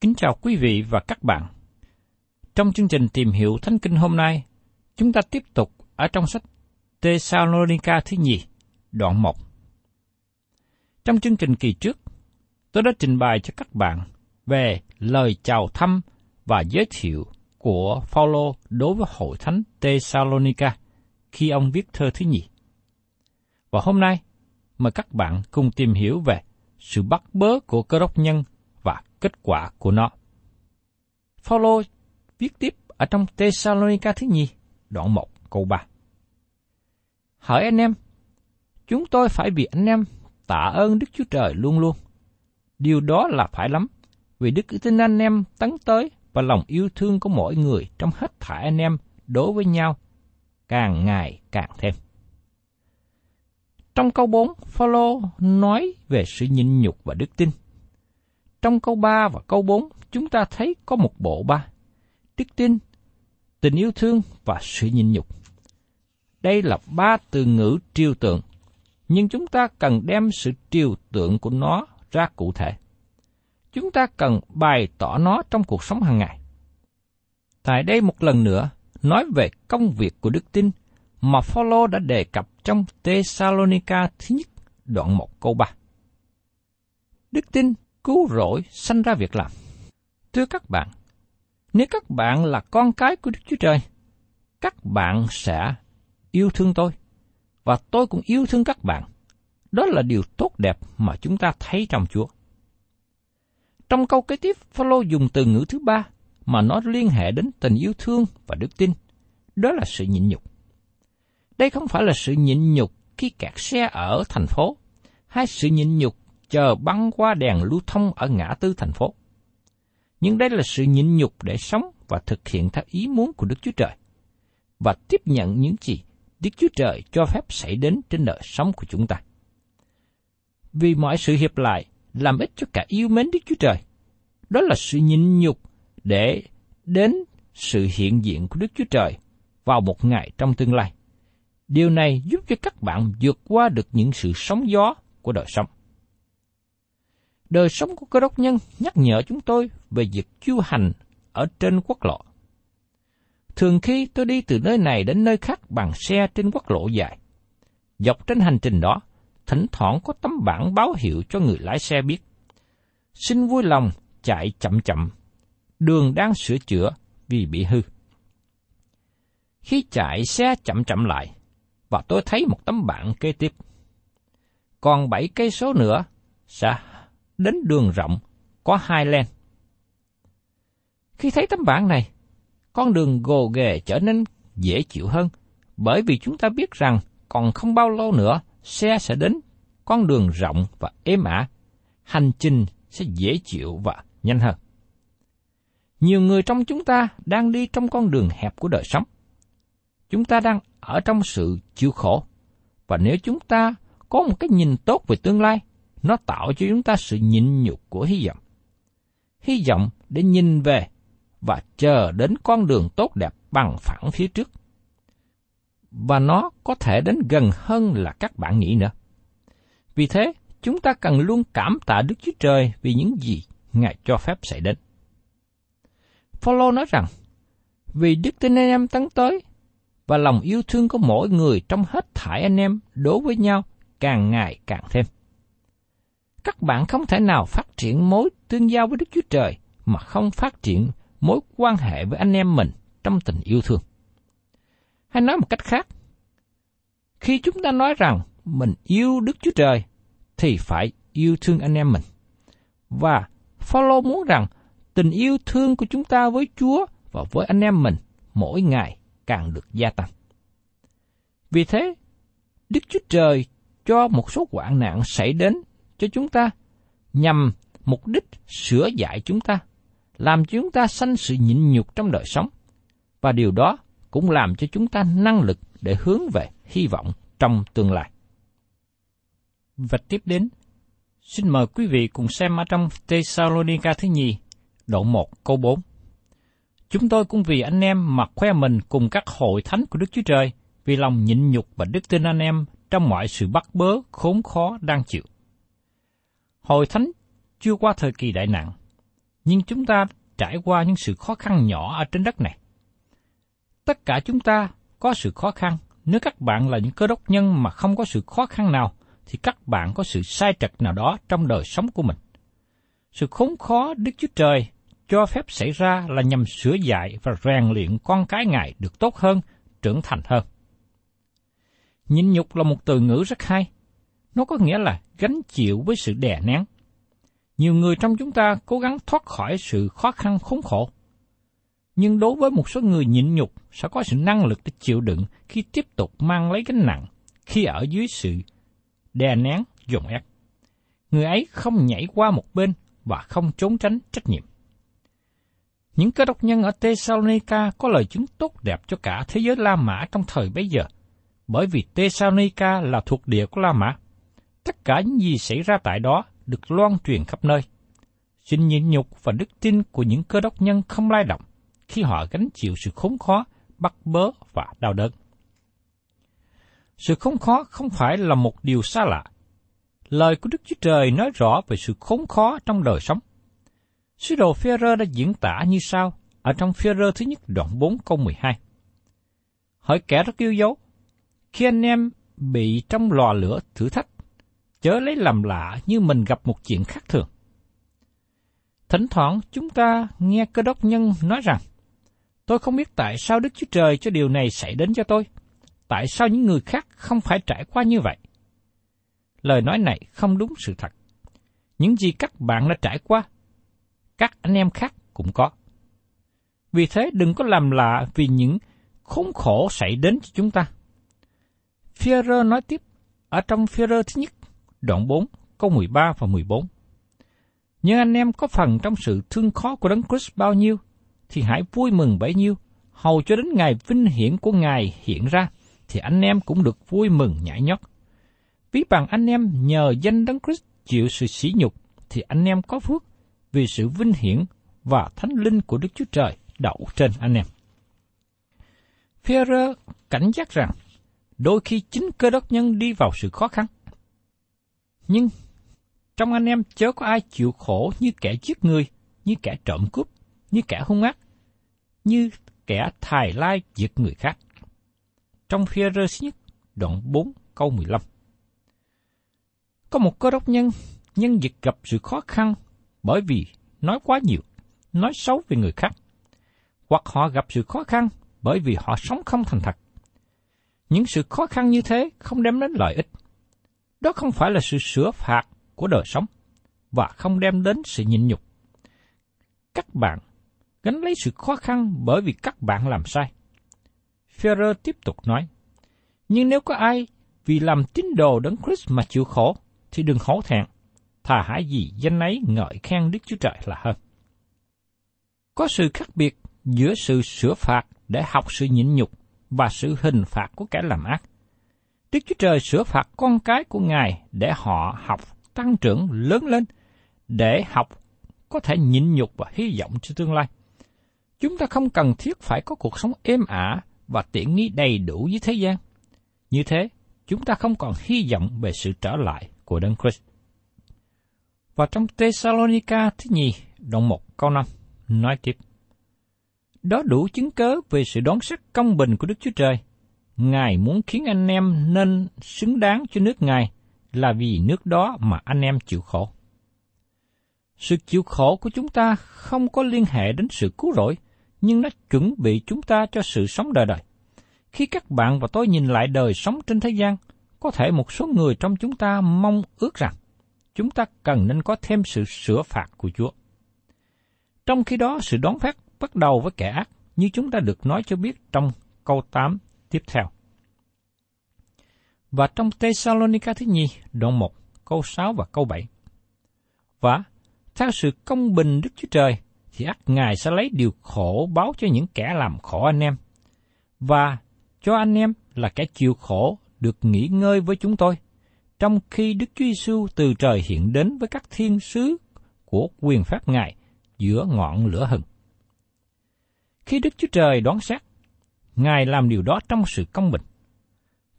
Kính chào quý vị và các bạn. Trong chương trình tìm hiểu Thánh Kinh hôm nay, chúng ta tiếp tục ở trong sách Thessalonica thứ nhì, đoạn 1. Trong chương trình kỳ trước, tôi đã trình bày cho các bạn về lời chào thăm và giới thiệu của Phaolô đối với hội thánh Thessalonica khi ông viết thơ thứ nhì. Và hôm nay, mời các bạn cùng tìm hiểu về sự bắt bớ của cơ đốc nhân kết quả của nó. Phaolô viết tiếp ở trong Thessalonica thứ nhì, đoạn 1 câu 3. Hỡi anh em, chúng tôi phải vì anh em tạ ơn Đức Chúa Trời luôn luôn. Điều đó là phải lắm, vì đức tin anh em tấn tới và lòng yêu thương của mỗi người trong hết thảy anh em đối với nhau càng ngày càng thêm. Trong câu 4, Phaolô nói về sự nhịn nhục và đức tin. Trong câu 3 và câu 4, chúng ta thấy có một bộ ba: đức tin, tình yêu thương và sự nhịn nhục. Đây là ba từ ngữ triều tượng, nhưng chúng ta cần đem sự triều tượng của nó ra cụ thể. Chúng ta cần bày tỏ nó trong cuộc sống hàng ngày. Tại đây một lần nữa, nói về công việc của đức tin mà Phaolô đã đề cập trong Thessalonica thứ nhất, đoạn 1 câu 3. Đức tin cứu rỗi sanh ra việc làm. Thưa các bạn, nếu các bạn là con cái của Đức Chúa Trời, các bạn sẽ yêu thương tôi, và tôi cũng yêu thương các bạn. Đó là điều tốt đẹp mà chúng ta thấy trong Chúa. Trong câu kế tiếp, Phaolô dùng từ ngữ thứ ba mà nó liên hệ đến tình yêu thương và đức tin. Đó là sự nhịn nhục. Đây không phải là sự nhịn nhục khi kẹt xe ở thành phố, hay sự nhịn nhục chờ băng qua đèn lưu thông ở ngã tư thành phố. Nhưng đây là sự nhịn nhục để sống và thực hiện theo ý muốn của Đức Chúa Trời, và tiếp nhận những gì Đức Chúa Trời cho phép xảy đến trên đời sống của chúng ta. Vì mọi sự hiệp lại làm ích cho cả yêu mến Đức Chúa Trời. Đó là sự nhịn nhục để đến sự hiện diện của Đức Chúa Trời vào một ngày trong tương lai. Điều này giúp cho các bạn vượt qua được những sự sóng gió của đời sống. Đời sống của cơ đốc nhân nhắc nhở chúng tôi về việc chu hành ở trên quốc lộ. Thường khi tôi đi từ nơi này đến nơi khác bằng xe trên quốc lộ dài. Dọc trên hành trình đó, thỉnh thoảng có tấm bảng báo hiệu cho người lái xe biết. Xin vui lòng chạy chậm chậm, đường đang sửa chữa vì bị hư. Khi chạy xe chậm chậm lại, và tôi thấy một tấm bảng kế tiếp. Còn bảy cây số nữa sẽ đến đường rộng có hai len. Khi thấy tấm bảng này, con đường gồ ghề trở nên dễ chịu hơn, bởi vì chúng ta biết rằng còn không bao lâu nữa xe sẽ đến con đường rộng và êm ả, hành trình sẽ dễ chịu và nhanh hơn. Nhiều người trong chúng ta đang đi trong con đường hẹp của đời sống. Chúng ta đang ở trong sự chịu khổ, và nếu chúng ta có một cái nhìn tốt về tương lai, nó tạo cho chúng ta sự nhịn nhục của hy vọng. Hy vọng để nhìn về và chờ đến con đường tốt đẹp bằng phẳng phía trước. Và nó có thể đến gần hơn là các bạn nghĩ nữa. Vì thế, chúng ta cần luôn cảm tạ Đức Chúa Trời vì những gì Ngài cho phép xảy đến. Phaolô nói rằng, vì đức tin anh em tấn tới và lòng yêu thương của mỗi người trong hết thải anh em đối với nhau càng ngày càng thêm. Các bạn không thể nào phát triển mối tương giao với Đức Chúa Trời mà không phát triển mối quan hệ với anh em mình trong tình yêu thương. Hay nói một cách khác, khi chúng ta nói rằng mình yêu Đức Chúa Trời, thì phải yêu thương anh em mình. Và Phaolô muốn rằng tình yêu thương của chúng ta với Chúa và với anh em mình mỗi ngày càng được gia tăng. Vì thế, Đức Chúa Trời cho một số hoạn nạn xảy đến cho chúng ta nhằm mục đích sửa dạy chúng ta, làm cho chúng ta sanh sự nhịn nhục trong đời sống. Và điều đó cũng làm cho chúng ta năng lực để hướng về hy vọng trong tương lai. Và tiếp đến, xin mời quý vị cùng xem ở trong Thessalonica thứ nhì, đoạn 1 câu 4. Chúng tôi cũng vì anh em mà khoe mình cùng các hội thánh của Đức Chúa Trời, vì lòng nhịn nhục và đức tin anh em trong mọi sự bắt bớ, khốn khó đang chịu. Hội thánh chưa qua thời kỳ đại nạn, nhưng chúng ta trải qua những sự khó khăn nhỏ ở trên đất này. Tất cả chúng ta có sự khó khăn, nếu các bạn là những cơ đốc nhân mà không có sự khó khăn nào, thì các bạn có sự sai trật nào đó trong đời sống của mình. Sự khốn khó Đức Chúa Trời cho phép xảy ra là nhằm sửa dạy và rèn luyện con cái Ngài được tốt hơn, trưởng thành hơn. Nhịn nhục là một từ ngữ rất hay. Nó có nghĩa là gánh chịu với sự đè nén. Nhiều người trong chúng ta cố gắng thoát khỏi sự khó khăn khốn khổ. Nhưng đối với một số người nhịn nhục sẽ có sự năng lực để chịu đựng khi tiếp tục mang lấy gánh nặng, khi ở dưới sự đè nén, dồn ép. Người ấy không nhảy qua một bên và không trốn tránh trách nhiệm. Những cơ đốc nhân ở Thessalonica có lời chứng tốt đẹp cho cả thế giới La Mã trong thời bấy giờ, bởi vì Thessalonica là thuộc địa của La Mã. Tất cả những gì xảy ra tại đó được loan truyền khắp nơi. Sự nhịn nhục và đức tin của những cơ đốc nhân không lai động khi họ gánh chịu sự khốn khó, bắt bớ và đau đớn. Sự khốn khó không phải là một điều xa lạ. Lời của Đức Chúa Trời nói rõ về sự khốn khó trong đời sống. Sứ đồ Phêrô đã diễn tả như sau ở trong Phêrô thứ nhất đoạn 4 câu 12. Hỏi kẻ rất yêu dấu, khi anh em bị trong lò lửa thử thách, chớ lấy làm lạ như mình gặp một chuyện khác thường. Thỉnh thoảng chúng ta nghe cơ đốc nhân nói rằng, tôi không biết tại sao Đức Chúa Trời cho điều này xảy đến cho tôi. Tại sao những người khác không phải trải qua như vậy? Lời nói này không đúng sự thật. Những gì các bạn đã trải qua, các anh em khác cũng có. Vì thế đừng có làm lạ vì những khốn khổ xảy đến cho chúng ta. Führer nói tiếp ở trong Führer thứ nhất, đoạn 4, câu 13 và 14. Nhưng anh em có phần trong sự thương khó của Đấng Christ bao nhiêu, thì hãy vui mừng bấy nhiêu, hầu cho đến ngày vinh hiển của Ngài hiện ra, thì anh em cũng được vui mừng nhảy nhót. Ví bằng anh em nhờ danh Đấng Christ chịu sự sỉ nhục, thì anh em có phước vì sự vinh hiển và thánh linh của Đức Chúa Trời đậu trên anh em. Führer cảnh giác rằng, đôi khi chính cơ đốc nhân đi vào sự khó khăn. Nhưng trong anh em chớ có ai chịu khổ như kẻ giết người, như kẻ trộm cướp, như kẻ hung ác, như kẻ thài lai giết người khác. Trong phía rơ nhất, đoạn 4 câu 15. Có một cơ đốc nhân, nhân dịch gặp sự khó khăn bởi vì nói quá nhiều, nói xấu về người khác, hoặc họ gặp sự khó khăn bởi vì họ sống không thành thật. Những sự khó khăn như thế không đem đến lợi ích. Đó không phải là sự sửa phạt của đời sống và không đem đến sự nhịn nhục. Các bạn gánh lấy sự khó khăn bởi vì các bạn làm sai. Ferrer tiếp tục nói, nhưng nếu có ai vì làm tín đồ đấng Christ mà chịu khổ, thì đừng hổ thẹn, thà hãy gì danh ấy ngợi khen Đức Chúa Trời là hơn. Có sự khác biệt giữa sự sửa phạt để học sự nhịn nhục và sự hình phạt của kẻ làm ác. Đức Chúa Trời sửa phạt con cái của Ngài để họ học tăng trưởng lớn lên, để học có thể nhịn nhục và hy vọng cho tương lai. Chúng ta không cần thiết phải có cuộc sống êm ả và tiện nghi đầy đủ với thế gian. Như thế, chúng ta không còn hy vọng về sự trở lại của Đấng Christ. Và trong Thessalonica thứ nhì, đoạn 1 câu 5, nói tiếp. Đó đủ chứng cớ về sự đón xét công bình của Đức Chúa Trời. Ngài muốn khiến anh em nên xứng đáng cho nước Ngài là vì nước đó mà anh em chịu khổ. Sự chịu khổ của chúng ta không có liên hệ đến sự cứu rỗi, nhưng nó chuẩn bị chúng ta cho sự sống đời đời. Khi các bạn và tôi nhìn lại đời sống trên thế gian, có thể một số người trong chúng ta mong ước rằng chúng ta cần nên có thêm sự sửa phạt của Chúa. Trong khi đó, sự đón phát bắt đầu với kẻ ác, như chúng ta được nói cho biết trong câu 8 tiếp theo. Và trong Thessalonica thứ nhì, đoạn 1, câu 6 và câu 7. Và, theo sự công bình Đức Chúa Trời, thì ắt Ngài sẽ lấy điều khổ báo cho những kẻ làm khổ anh em. Và cho anh em là kẻ chịu khổ được nghỉ ngơi với chúng tôi, trong khi Đức Chúa Giêsu từ trời hiện đến với các thiên sứ của quyền phép Ngài giữa ngọn lửa hừng. Khi Đức Chúa Trời đoán xét, Ngài làm điều đó trong sự công bình.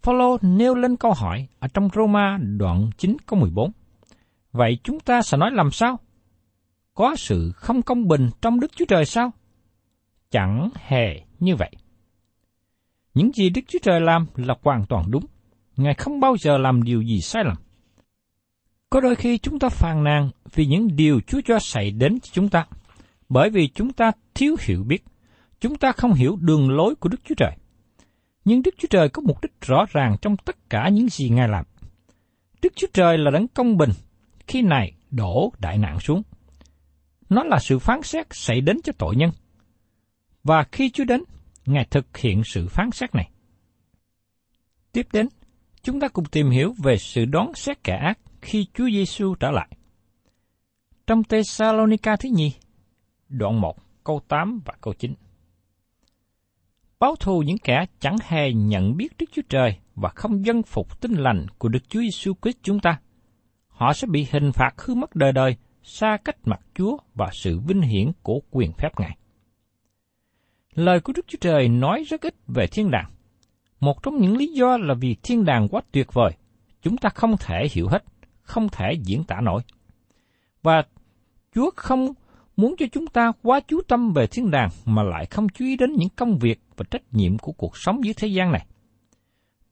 Phaolô nêu lên câu hỏi ở trong Roma đoạn 9 câu 14. Vậy chúng ta sẽ nói làm sao? Có sự không công bình trong Đức Chúa Trời sao? Chẳng hề như vậy. Những gì Đức Chúa Trời làm là hoàn toàn đúng. Ngài không bao giờ làm điều gì sai lầm. Có đôi khi chúng ta phàn nàn vì những điều Chúa cho xảy đến cho chúng ta, bởi vì chúng ta thiếu hiểu biết, chúng ta không hiểu đường lối của Đức Chúa Trời. Nhưng Đức Chúa Trời có mục đích rõ ràng trong tất cả những gì Ngài làm. Đức Chúa Trời là đấng công bình, khi này đổ đại nạn xuống. Nó là sự phán xét xảy đến cho tội nhân. Và khi Chúa đến, Ngài thực hiện sự phán xét này. Tiếp đến, chúng ta cùng tìm hiểu về sự đón xét kẻ ác khi Chúa Giêsu trở lại. Trong Tê Sa Lô ni ca thứ nhì, đoạn 1, câu 8 và câu 9. Báo thù những kẻ chẳng hề nhận biết Đức Chúa Trời và không dân phục tinh lành của Đức Chúa Giêsu Christ chúng ta. Họ sẽ bị hình phạt hư mất đời đời, xa cách mặt Chúa và sự vinh hiển của quyền phép Ngài. Lời của Đức Chúa Trời nói rất ít về thiên đàng. Một trong những lý do là vì thiên đàng quá tuyệt vời, chúng ta không thể hiểu hết, không thể diễn tả nổi. Và Chúa không muốn cho chúng ta quá chú tâm về thiên đàng mà lại không chú ý đến những công việc và trách nhiệm của cuộc sống dưới thế gian này.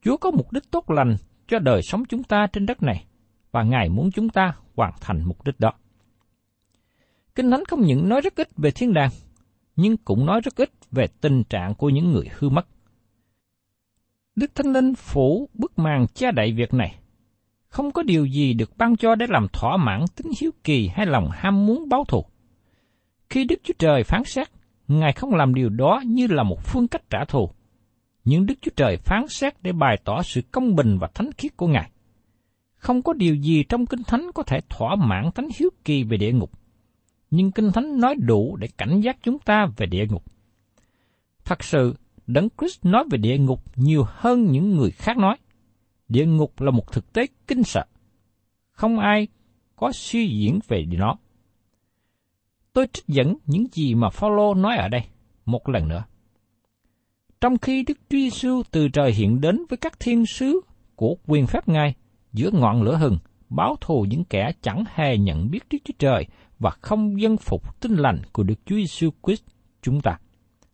Chúa có mục đích tốt lành cho đời sống chúng ta trên đất này, và Ngài muốn chúng ta hoàn thành mục đích đó. Kinh Thánh không những nói rất ít về thiên đàng, nhưng cũng nói rất ít về tình trạng của những người hư mất. Đức Thánh Linh phủ bức màn che đậy việc này. Không có điều gì được ban cho để làm thỏa mãn tính hiếu kỳ hay lòng ham muốn báo thù. Khi Đức Chúa Trời phán xét, Ngài không làm điều đó như là một phương cách trả thù. Nhưng Đức Chúa Trời phán xét để bày tỏ sự công bình và thánh khiết của Ngài. Không có điều gì trong Kinh Thánh có thể thỏa mãn thánh hiếu kỳ về địa ngục nhưng Kinh Thánh nói đủ để cảnh giác chúng ta về địa ngục. Thật sự, Đấng Christ nói về địa ngục nhiều hơn những người khác nói. Địa ngục là một thực tế kinh sợ. Không ai có suy diễn về nó. Tôi trích dẫn những gì mà Phaolô nói ở đây một lần nữa. Trong khi Đức Chúa Giêsu từ trời hiện đến với các thiên sứ của quyền phép Ngài giữa ngọn lửa hừng, báo thù những kẻ chẳng hề nhận biết Đức Chúa Trời và không dân phục tinh lành của Đức Chúa Giêsu Christ chúng ta.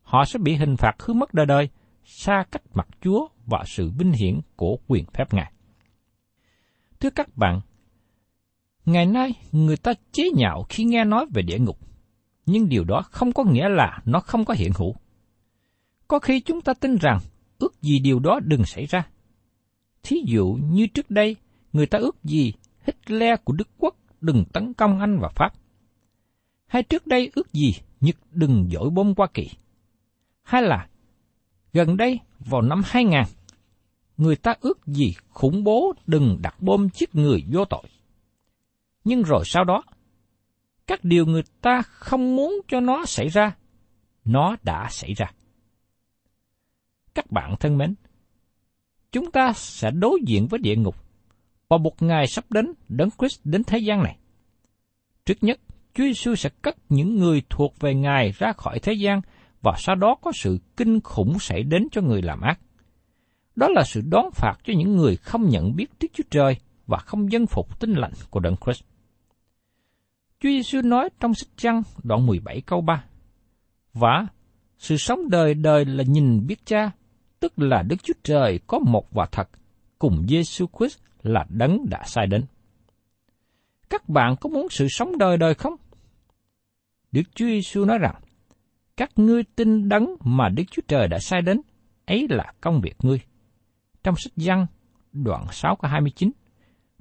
Họ sẽ bị hình phạt hư mất đời đời, xa cách mặt Chúa và sự vinh hiển của quyền phép Ngài. Thưa các bạn, ngày nay người ta chế nhạo khi nghe nói về địa ngục nhưng điều đó không có nghĩa là nó không có hiện hữu. Có khi chúng ta tin rằng ước gì điều đó đừng xảy ra. Thí dụ như trước đây, người ta ước gì Hitler của Đức Quốc đừng tấn công Anh và Pháp. Hay trước đây ước gì Nhật đừng dội bom Hoa Kỳ. Hay là gần đây vào năm 2000, người ta ước gì khủng bố đừng đặt bom giết người vô tội. Nhưng rồi sau đó, các điều người ta không muốn cho nó xảy ra, nó đã xảy ra. Các bạn thân mến, chúng ta sẽ đối diện với địa ngục và một ngày sắp đến đấng Christ đến thế gian này. Trước nhất, Chúa Giêsu sẽ cất những người thuộc về Ngài ra khỏi thế gian và sau đó có sự kinh khủng xảy đến cho người làm ác. Đó là sự đón phạt cho những người không nhận biết Đức Chúa Trời và không dân phục tinh lành của Đấng Christ. Chúa Giêsu nói trong sách Giăng đoạn 17 câu 3. Và sự sống đời đời là nhìn biết cha, tức là Đức Chúa Trời có một và thật, cùng Giêsu Christ là đấng đã sai đến. Các bạn có muốn sự sống đời đời không? Đức Chúa Giêsu nói rằng, các ngươi tin đấng mà Đức Chúa Trời đã sai đến, ấy là công việc ngươi. Trong sách Giăng, đoạn 6 câu 29,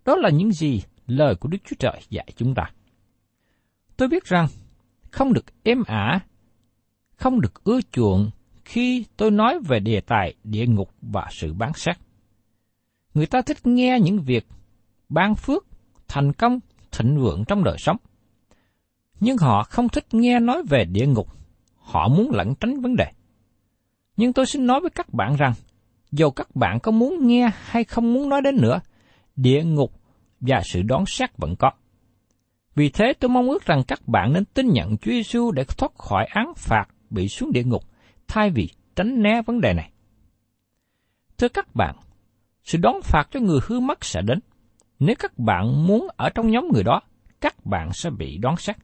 đó là những gì lời của Đức Chúa Trời dạy chúng ta. Tôi biết rằng, không được êm ả, không được ưa chuộng khi tôi nói về đề tài địa ngục và sự bán sát. Người ta thích nghe những việc ban phước, thành công, thịnh vượng trong đời sống. Nhưng họ không thích nghe nói về địa ngục, họ muốn lẩn tránh vấn đề. Nhưng tôi xin nói với các bạn rằng, dù các bạn có muốn nghe hay không muốn nói đến nữa, địa ngục và sự đón xét vẫn có. Vì thế tôi mong ước rằng các bạn nên tin nhận Chúa Giêsu để thoát khỏi án phạt bị xuống địa ngục, thay vì tránh né vấn đề này. Thưa các bạn, sự đón phạt cho người hư mất sẽ đến. Nếu các bạn muốn ở trong nhóm người đó, các bạn sẽ bị đoán xét.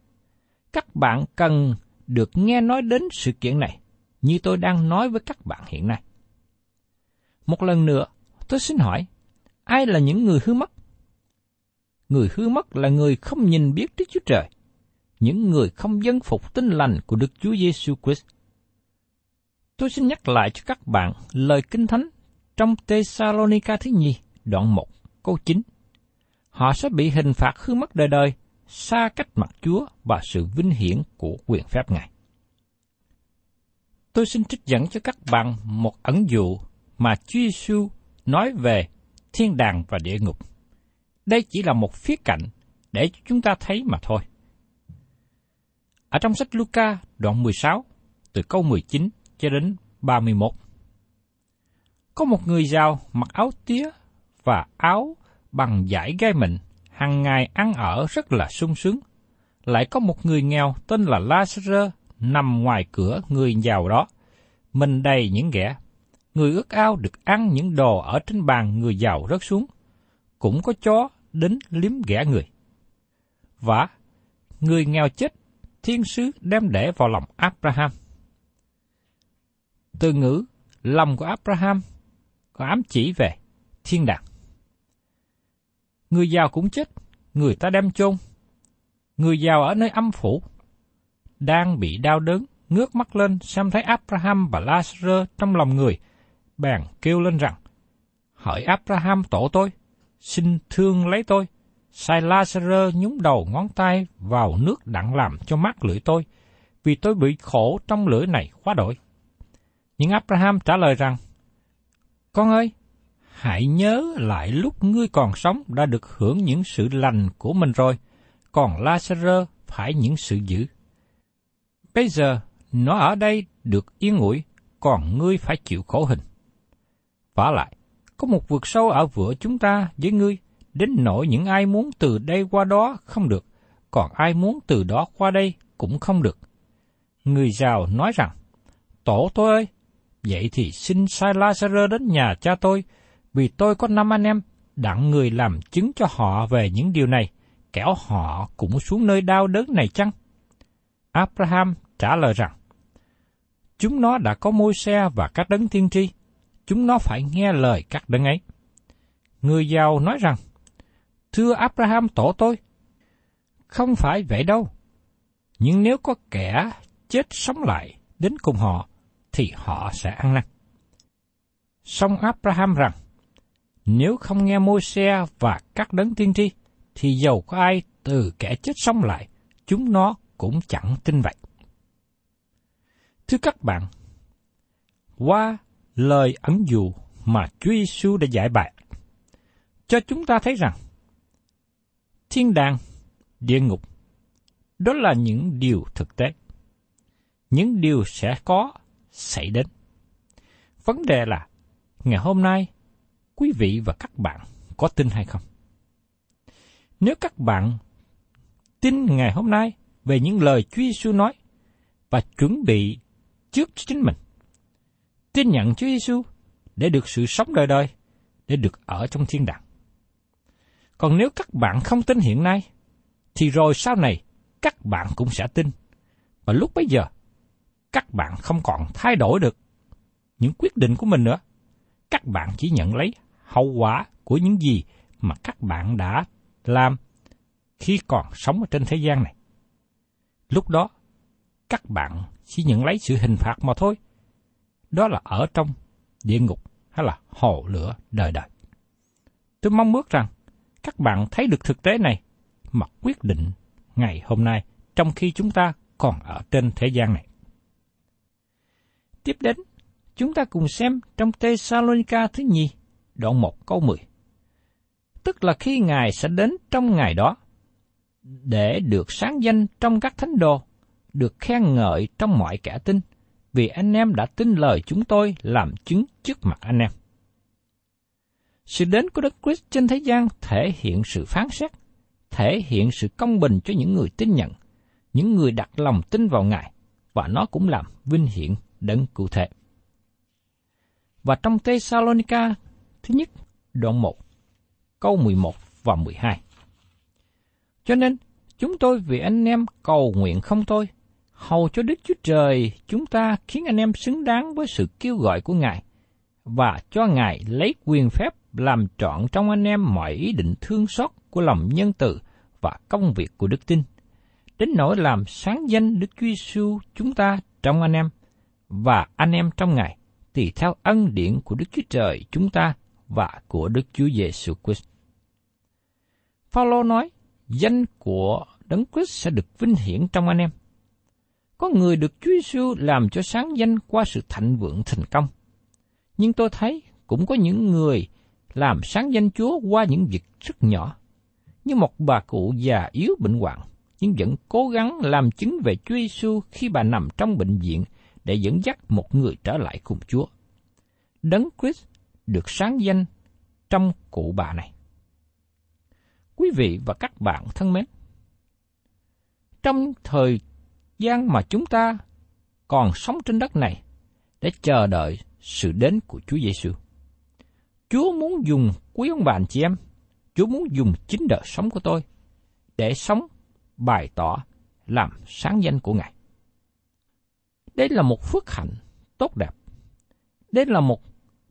Các bạn cần được nghe nói đến sự kiện này, như tôi đang nói với các bạn hiện nay. Một lần nữa, tôi xin hỏi, ai là những người hư mất? Người hư mất là người không nhìn biết Đức Chúa Trời, những người không dân phục tinh lành của Đức Chúa Giêsu Christ. Tôi xin nhắc lại cho các bạn lời Kinh Thánh trong Thessalonica thứ nhì, đoạn 1, câu 9. Họ sẽ bị hình phạt hư mất đời đời, xa cách mặt Chúa và sự vinh hiển của quyền phép Ngài. Tôi xin trích dẫn cho các bạn một ẩn dụ mà Chúa Giêsu nói về thiên đàng và địa ngục. Đây chỉ là một phía cạnh để chúng ta thấy mà thôi. Ở trong sách Luca đoạn 16, từ câu 19 cho đến 31. Có một người giàu mặc áo tía và áo bằng vải gai mịn, hàng ngày ăn ở rất là sung sướng. Lại có một người nghèo tên là Lazarus nằm ngoài cửa người giàu đó. Mình đầy những ghẻ. Người ước ao được ăn những đồ ở trên bàn người giàu rớt xuống. Cũng có chó đến liếm ghẻ người. Và người nghèo chết, thiên sứ đem để vào lòng Abraham. Từ ngữ lòng của Abraham có ám chỉ về thiên đàng. Người giàu cũng chết, người ta đem chôn. Người giàu ở nơi âm phủ, đang bị đau đớn, ngước mắt lên xem thấy Abraham và Lazarus trong lòng người, bèn kêu lên rằng, Hỡi Abraham tổ tôi, xin thương lấy tôi, sai Lazarus nhúng đầu ngón tay vào nước đặng làm cho mát lưỡi tôi, vì tôi bị khổ trong lưỡi này quá đổi. Nhưng Abraham trả lời rằng, Con ơi, hãy nhớ lại lúc ngươi còn sống đã được hưởng những sự lành của mình rồi, còn Lazarus phải những sự dữ. Bây giờ, nó ở đây được yên ủi, còn ngươi phải chịu khổ hình. Vả lại, có một vực sâu ở giữa chúng ta với ngươi, đến nỗi những ai muốn từ đây qua đó không được, còn ai muốn từ đó qua đây cũng không được. Người giàu nói rằng, Tổ tôi ơi, vậy thì xin sai Lazaro đến nhà cha tôi, vì tôi có năm anh em, đặng người làm chứng cho họ về những điều này, kẻo họ cũng xuống nơi đau đớn này chăng? Abraham trả lời rằng, chúng nó đã có môi xe và các đấng tiên tri, chúng nó phải nghe lời các đấng ấy. Người giàu nói rằng, Thưa Abraham tổ tôi, không phải vậy đâu. Nhưng nếu có kẻ chết sống lại đến cùng họ, thì họ sẽ ăn năn. Song Abraham rằng, nếu không nghe môi xe và các đấng tiên tri, thì dầu có ai từ kẻ chết sống lại, chúng nó cũng chẳng tin vậy. Thưa các bạn, qua lời ẩn dụ mà Chúa Giêsu đã giải bày, cho chúng ta thấy rằng thiên đàng, địa ngục, đó là những điều thực tế. Những điều sẽ có xảy đến. Vấn đề là, ngày hôm nay, quý vị và các bạn có tin hay không? Nếu các bạn tin ngày hôm nay về những lời Chúa Giêsu nói và chuẩn bị trước cho chính mình, tin nhận Chúa Giêsu để được sự sống đời đời, để được ở trong thiên đàng. Còn nếu các bạn không tin hiện nay, thì rồi sau này các bạn cũng sẽ tin. Và lúc bấy giờ, các bạn không còn thay đổi được những quyết định của mình nữa. Các bạn chỉ nhận lấy hậu quả của những gì mà các bạn đã làm khi còn sống ở trên thế gian này. Lúc đó, các bạn chỉ nhận lấy sự hình phạt mà thôi. Đó là ở trong địa ngục hay là hồ lửa đời đời. Tôi mong ước rằng các bạn thấy được thực tế này mà quyết định ngày hôm nay trong khi chúng ta còn ở trên thế gian này. Tiếp đến, chúng ta cùng xem trong Thessalonica thứ nhì, đoạn 1 câu 10. Tức là khi Ngài sẽ đến trong ngày đó, để được sáng danh trong các thánh đồ, được khen ngợi trong mọi kẻ tin, vì anh em đã tin lời chúng tôi làm chứng trước mặt anh em. Sự đến của Đức Christ trên thế gian thể hiện sự phán xét, thể hiện sự công bình cho những người tin nhận, những người đặt lòng tin vào Ngài, và nó cũng làm vinh hiển đấng cụ thể. Và trong Thessalonica thứ nhất, đoạn 1, câu 11 và 12. Cho nên, chúng tôi vì anh em cầu nguyện không thôi, hầu cho Đức Chúa Trời chúng ta khiến anh em xứng đáng với sự kêu gọi của Ngài, và cho Ngài lấy quyền phép làm trọn trong anh em mọi ý định thương xót của lòng nhân từ và công việc của đức tin, đến nỗi làm sáng danh Đức Chúa Giêsu chúng ta trong anh em và anh em trong Ngài, tùy theo ân điển của Đức Chúa Trời chúng ta và của Đức Chúa Giêsu Christ. Phaolô nói, danh của Đấng Christ sẽ được vinh hiển trong anh em. Có người được Chúa Giêsu làm cho sáng danh qua sự thạnh vượng thành công. Nhưng tôi thấy cũng có những người làm sáng danh Chúa qua những việc rất nhỏ. Như một bà cụ già yếu bệnh hoạn, nhưng vẫn cố gắng làm chứng về Chúa Giêsu khi bà nằm trong bệnh viện để dẫn dắt một người trở lại cùng Chúa. Đấng Christ được sáng danh trong cụ bà này. Quý vị và các bạn thân mến, trong thời gian mà chúng ta còn sống trên đất này để chờ đợi sự đến của Chúa Giêsu. Chúa muốn dùng quý ông bà anh chị em, Chúa muốn dùng chính đời sống của tôi để sống bày tỏ làm sáng danh của Ngài. Đây là một phước hạnh tốt đẹp. Đây là một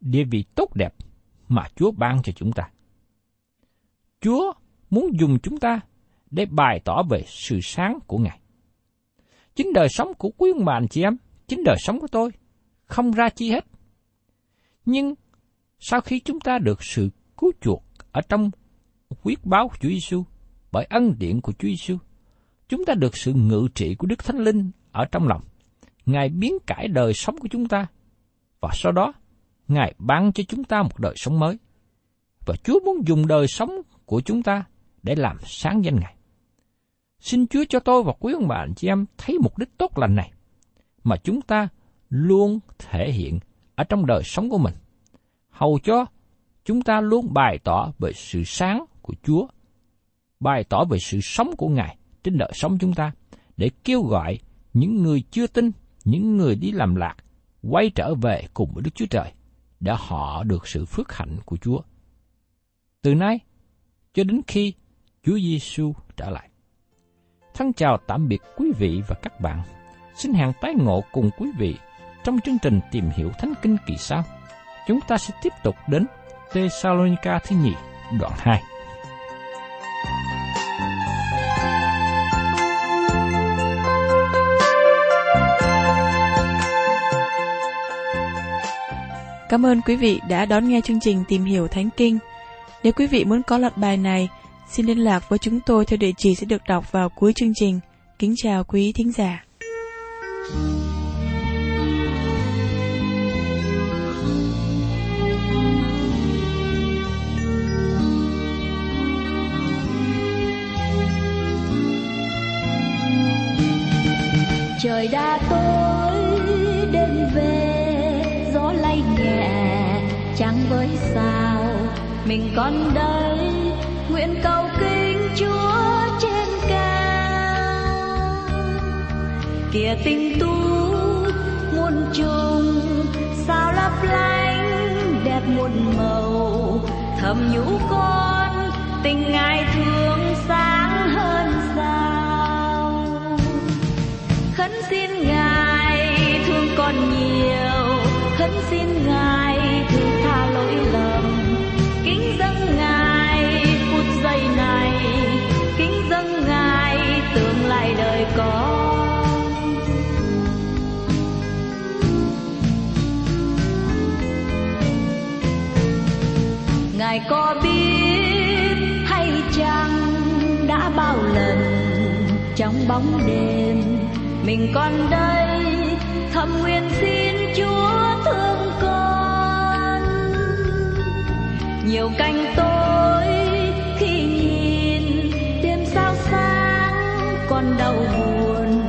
địa vị tốt đẹp mà Chúa ban cho chúng ta. Chúa muốn dùng chúng ta để bày tỏ về sự sáng của Ngài. Chính đời sống của quý ông bà anh chị em, chính đời sống của tôi, không ra chi hết. Nhưng sau khi chúng ta được sự cứu chuộc ở trong huyết báo của Chúa Giêsu bởi ân điển của Chúa Giêsu, chúng ta được sự ngự trị của Đức Thánh Linh ở trong lòng. Ngài biến cải đời sống của chúng ta và sau đó Ngài ban cho chúng ta một đời sống mới. Và Chúa muốn dùng đời sống của chúng ta để làm sáng danh Ngài. Xin Chúa cho tôi và quý ông bà anh chị em thấy mục đích tốt lành này mà chúng ta luôn thể hiện ở trong đời sống của mình hầu cho chúng ta luôn bày tỏ về sự sáng của Chúa, bày tỏ về sự sống của Ngài trên đời sống chúng ta, để kêu gọi những người chưa tin, những người đi làm lạc, quay trở về cùng với Đức Chúa Trời, để họ được sự phước hạnh của Chúa. Từ nay cho đến khi Chúa Giêsu trở lại. Thân chào tạm biệt quý vị và các bạn. Xin hẹn tái ngộ cùng quý vị trong chương trình tìm hiểu Thánh Kinh kỳ sau. Chúng ta sẽ tiếp tục đến Thessalonica thứ nhì đoạn 2. Cảm ơn quý vị đã đón nghe chương trình Tìm hiểu Thánh Kinh. Nếu quý vị muốn có loạt bài này, xin liên lạc với chúng tôi theo địa chỉ sẽ được đọc vào cuối chương trình. Kính chào quý thính giả. trời đã tối, đêm về, gió lay nhẹ trắng với sao, mình còn đây nguyện cầu kính chúa trên cao. Kìa tình tu muôn trùng, sao lấp lánh đẹp muôn màu. Thầm nhũ con, tình ngài thương sáng hơn sao. Khấn xin ngài, thương con nhiều. Ngài có biết hay chăng đã bao lần trong bóng đêm mình còn đây thầm nguyện xin chúa thương con nhiều canh tối khi nhìn đêm sao sáng còn đau buồn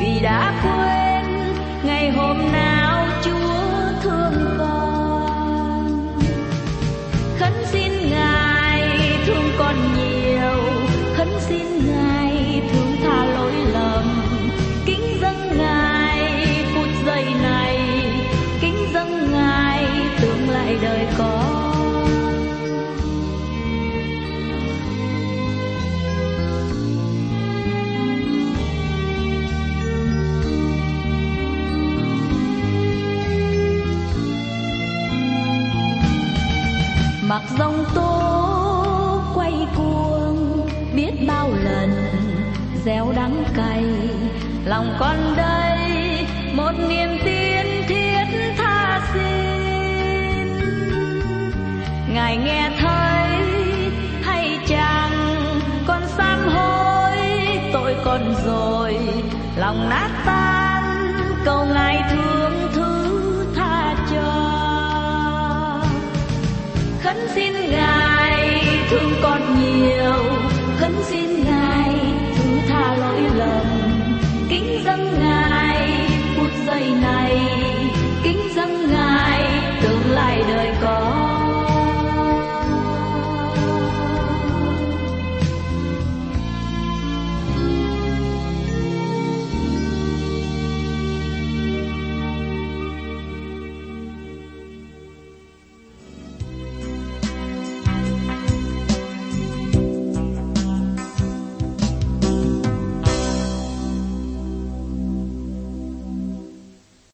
vì đã quên ngày hôm nay. Mặc dòng tố quay cuồng, biết bao lần gieo đắng cay. Lòng con đây, một niềm tin thiết tha xin. Ngài nghe thấy, hay chăng con sám hối tội con rồi, lòng nát tan, cầu ngài thương. xin ngài, thương con nhiều. Khấn xin ngài, thứ tha lỗi lầm. Kính dâng ngài, phút giây này. Kính dâng ngài